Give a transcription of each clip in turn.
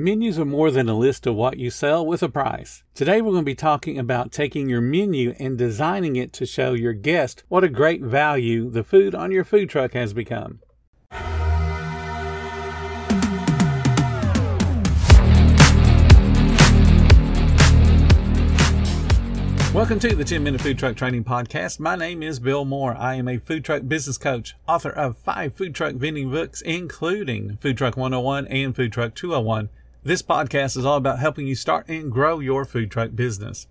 Menus are more than a list of what you sell with a price. Today we're going to be talking about taking your menu and designing it to show your guest what a great value the food on your food truck has become. Welcome to the 10 Minute Food Truck Training Podcast. My name is Bill Moore. I am a food truck business coach, author of five food truck vending books, including Food Truck 101 and Food Truck 201. This podcast is all about helping you start and grow your food truck business.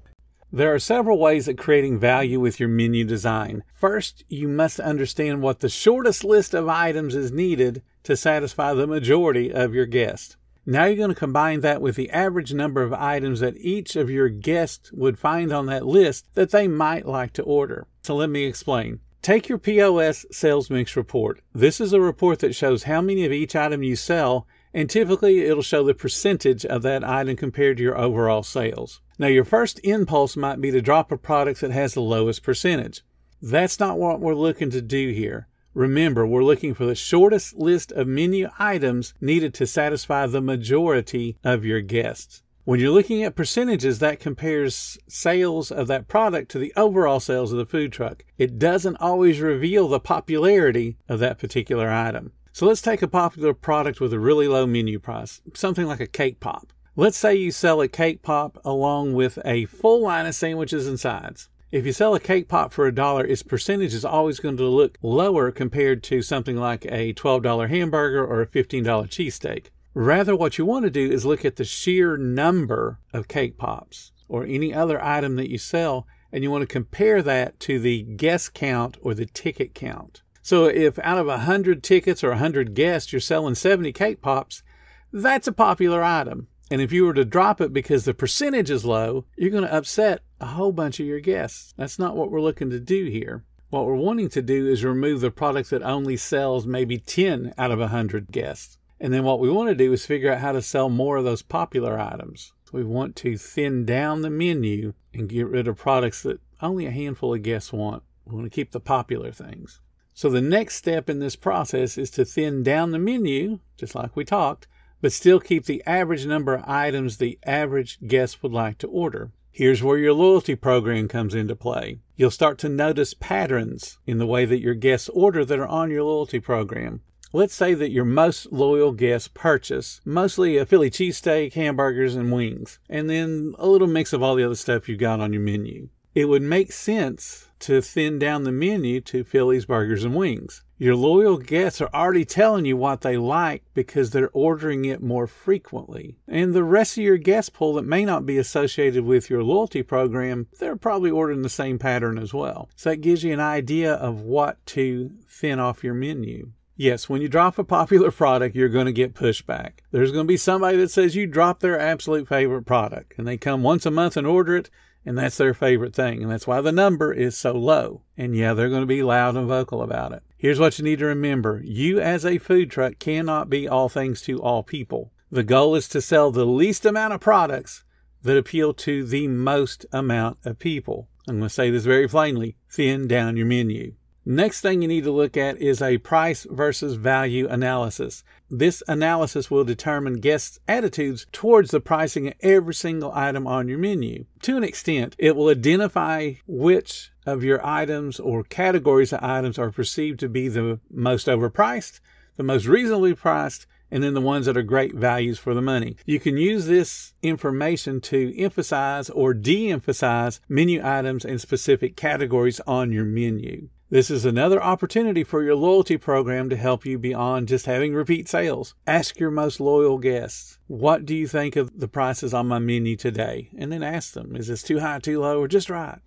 There are several ways of creating value with your menu design. First, you must understand what the shortest list of items is needed to satisfy the majority of your guests. Now you're going to combine that with the average number of items that each of your guests would find on that list that they might like to order. So let me explain. Take your POS sales mix report. This is a report that shows how many of each item you sell, and typically it'll show the percentage of that item compared to your overall sales. Now, your first impulse might be to drop a product that has the lowest percentage. That's not what we're looking to do here. Remember, we're looking for the shortest list of menu items needed to satisfy the majority of your guests. When you're looking at percentages, that compares sales of that product to the overall sales of the food truck. It doesn't always reveal the popularity of that particular item. So let's take a popular product with a really low menu price, something like a cake pop. Let's say you sell a cake pop along with a full line of sandwiches and sides. If you sell a cake pop for a dollar, its percentage is always going to look lower compared to something like a $12 hamburger or a $15 cheesesteak. Rather, what you want to do is look at the sheer number of cake pops or any other item that you sell, and you want to compare that to the guest count or the ticket count. So if out of 100 tickets or 100 guests, you're selling 70 cake pops, that's a popular item. And if you were to drop it because the percentage is low, you're going to upset a whole bunch of your guests. That's not what we're looking to do here. What we're wanting to do is remove the product that only sells maybe 10 out of 100 guests. And then what we want to do is figure out how to sell more of those popular items. We want to thin down the menu and get rid of products that only a handful of guests want. We want to keep the popular things. So the next step in this process is to thin down the menu, just like we talked, but still keep the average number of items the average guest would like to order. Here's where your loyalty program comes into play. You'll start to notice patterns in the way that your guests order that are on your loyalty program. Let's say that your most loyal guests purchase mostly a Philly cheesesteak, hamburgers, and wings, and then a little mix of all the other stuff you've got on your menu. It would make sense to thin down the menu to Philly's burgers and wings. Your loyal guests are already telling you what they like because they're ordering it more frequently. And the rest of your guest pool that may not be associated with your loyalty program, they're probably ordering the same pattern as well. So that gives you an idea of what to thin off your menu. Yes, when you drop a popular product, you're going to get pushback. There's going to be somebody that says you dropped their absolute favorite product and they come once a month and order it and that's their favorite thing. And that's why the number is so low. And yeah, they're going to be loud and vocal about it. Here's what you need to remember you, as a food truck, cannot be all things to all people. The goal is to sell the least amount of products that appeal to the most amount of people. I'm going to say this very plainly thin down your menu. Next thing you need to look at is a price versus value analysis. This analysis will determine guests' attitudes towards the pricing of every single item on your menu. To an extent, it will identify which of your items or categories of items are perceived to be the most overpriced, the most reasonably priced, and then the ones that are great values for the money. You can use this information to emphasize or de emphasize menu items and specific categories on your menu. This is another opportunity for your loyalty program to help you beyond just having repeat sales. Ask your most loyal guests, what do you think of the prices on my menu today? And then ask them, is this too high, too low, or just right?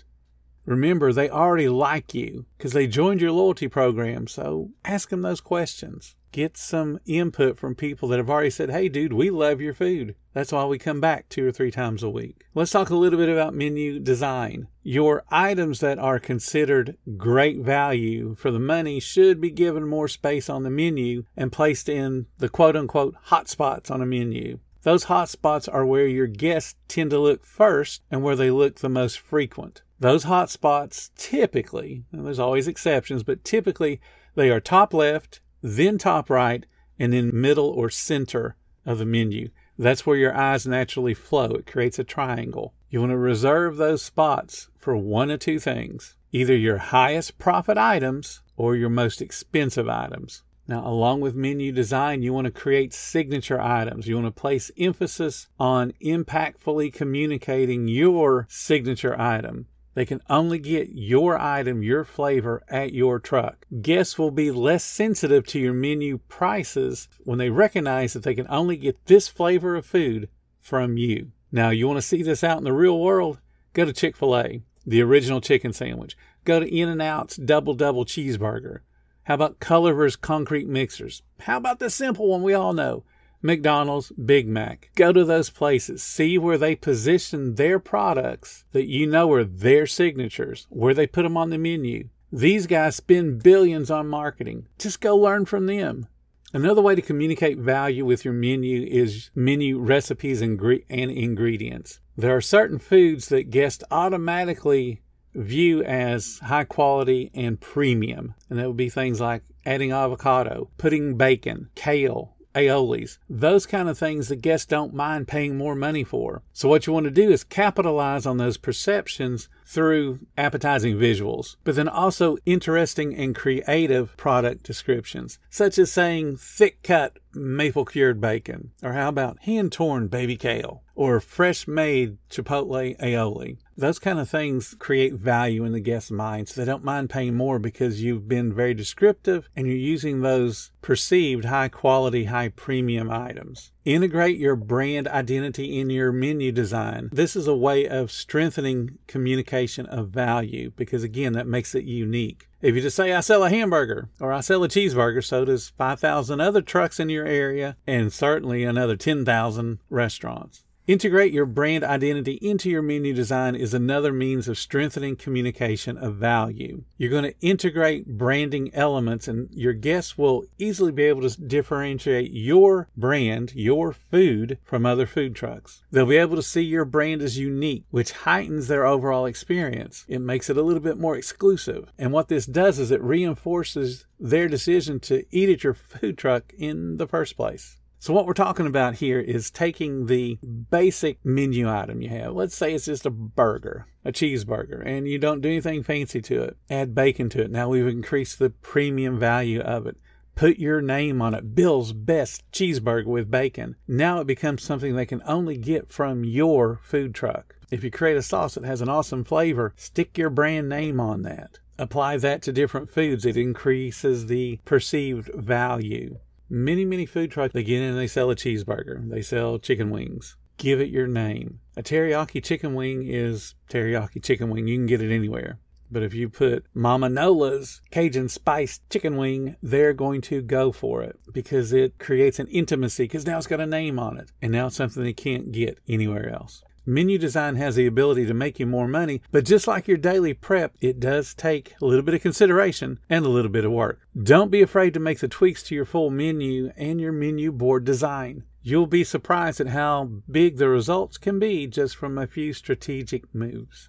Remember, they already like you because they joined your loyalty program. So ask them those questions. Get some input from people that have already said, Hey, dude, we love your food. That's why we come back two or three times a week. Let's talk a little bit about menu design. Your items that are considered great value for the money should be given more space on the menu and placed in the quote unquote hot spots on a menu. Those hot spots are where your guests tend to look first and where they look the most frequent. Those hot spots typically, there's always exceptions, but typically they are top left, then top right, and then middle or center of the menu. That's where your eyes naturally flow. It creates a triangle. You want to reserve those spots for one of two things either your highest profit items or your most expensive items. Now, along with menu design, you want to create signature items. You want to place emphasis on impactfully communicating your signature item. They can only get your item, your flavor at your truck. Guests will be less sensitive to your menu prices when they recognize that they can only get this flavor of food from you. Now, you want to see this out in the real world? Go to Chick fil A, the original chicken sandwich. Go to In N Out's Double Double Cheeseburger. How about Culver's Concrete Mixers? How about the simple one we all know? McDonald's, Big Mac. Go to those places. See where they position their products that you know are their signatures, where they put them on the menu. These guys spend billions on marketing. Just go learn from them. Another way to communicate value with your menu is menu recipes and, ingredients. There are certain foods that guests automatically view as high quality and premium. And that would be things like adding avocado, putting bacon, kale, aiolis, those kind of things the guests don't mind paying more money for. So what you want to do is capitalize on those perceptions through appetizing visuals, but then also interesting and creative product descriptions, such as saying thick cut maple cured bacon, or how about hand torn baby kale, or fresh made chipotle aioli. Those kind of things create value in the guest's mind, so they don't mind paying more because you've been very descriptive and you're using those perceived high quality, high premium items. Integrate your brand identity in your menu design. This is a way of strengthening communication of value because, again, that makes it unique. If you just say, I sell a hamburger or I sell a cheeseburger, so does 5,000 other trucks in your area and certainly another 10,000 restaurants. Integrate your brand identity into your menu design is another means of strengthening communication of value. You're going to integrate branding elements, and your guests will easily be able to differentiate your brand, your food, from other food trucks. They'll be able to see your brand as unique, which heightens their overall experience. It makes it a little bit more exclusive. And what this does is it reinforces their decision to eat at your food truck in the first place. So what we're talking about here is taking the basic menu item you have. Let's say it's just a burger, a cheeseburger, and you don't do anything fancy to it. Add bacon to it. Now we've increased the premium value of it. Put your name on it. Bill's best cheeseburger with bacon. Now it becomes something they can only get from your food truck. If you create a sauce that has an awesome flavor, stick your brand name on that. Apply that to different foods. It increases the perceived value. Many, many food trucks, they get in and they sell a cheeseburger. They sell chicken wings. Give it your name. A teriyaki chicken wing is teriyaki chicken wing. You can get it anywhere. But if you put Mama Nola's Cajun spiced chicken wing, they're going to go for it because it creates an intimacy because now it's got a name on it. And now it's something they can't get anywhere else. Menu design has the ability to make you more money, but just like your daily prep, it does take a little bit of consideration and a little bit of work. Don't be afraid to make the tweaks to your full menu and your menu board design. You'll be surprised at how big the results can be just from a few strategic moves.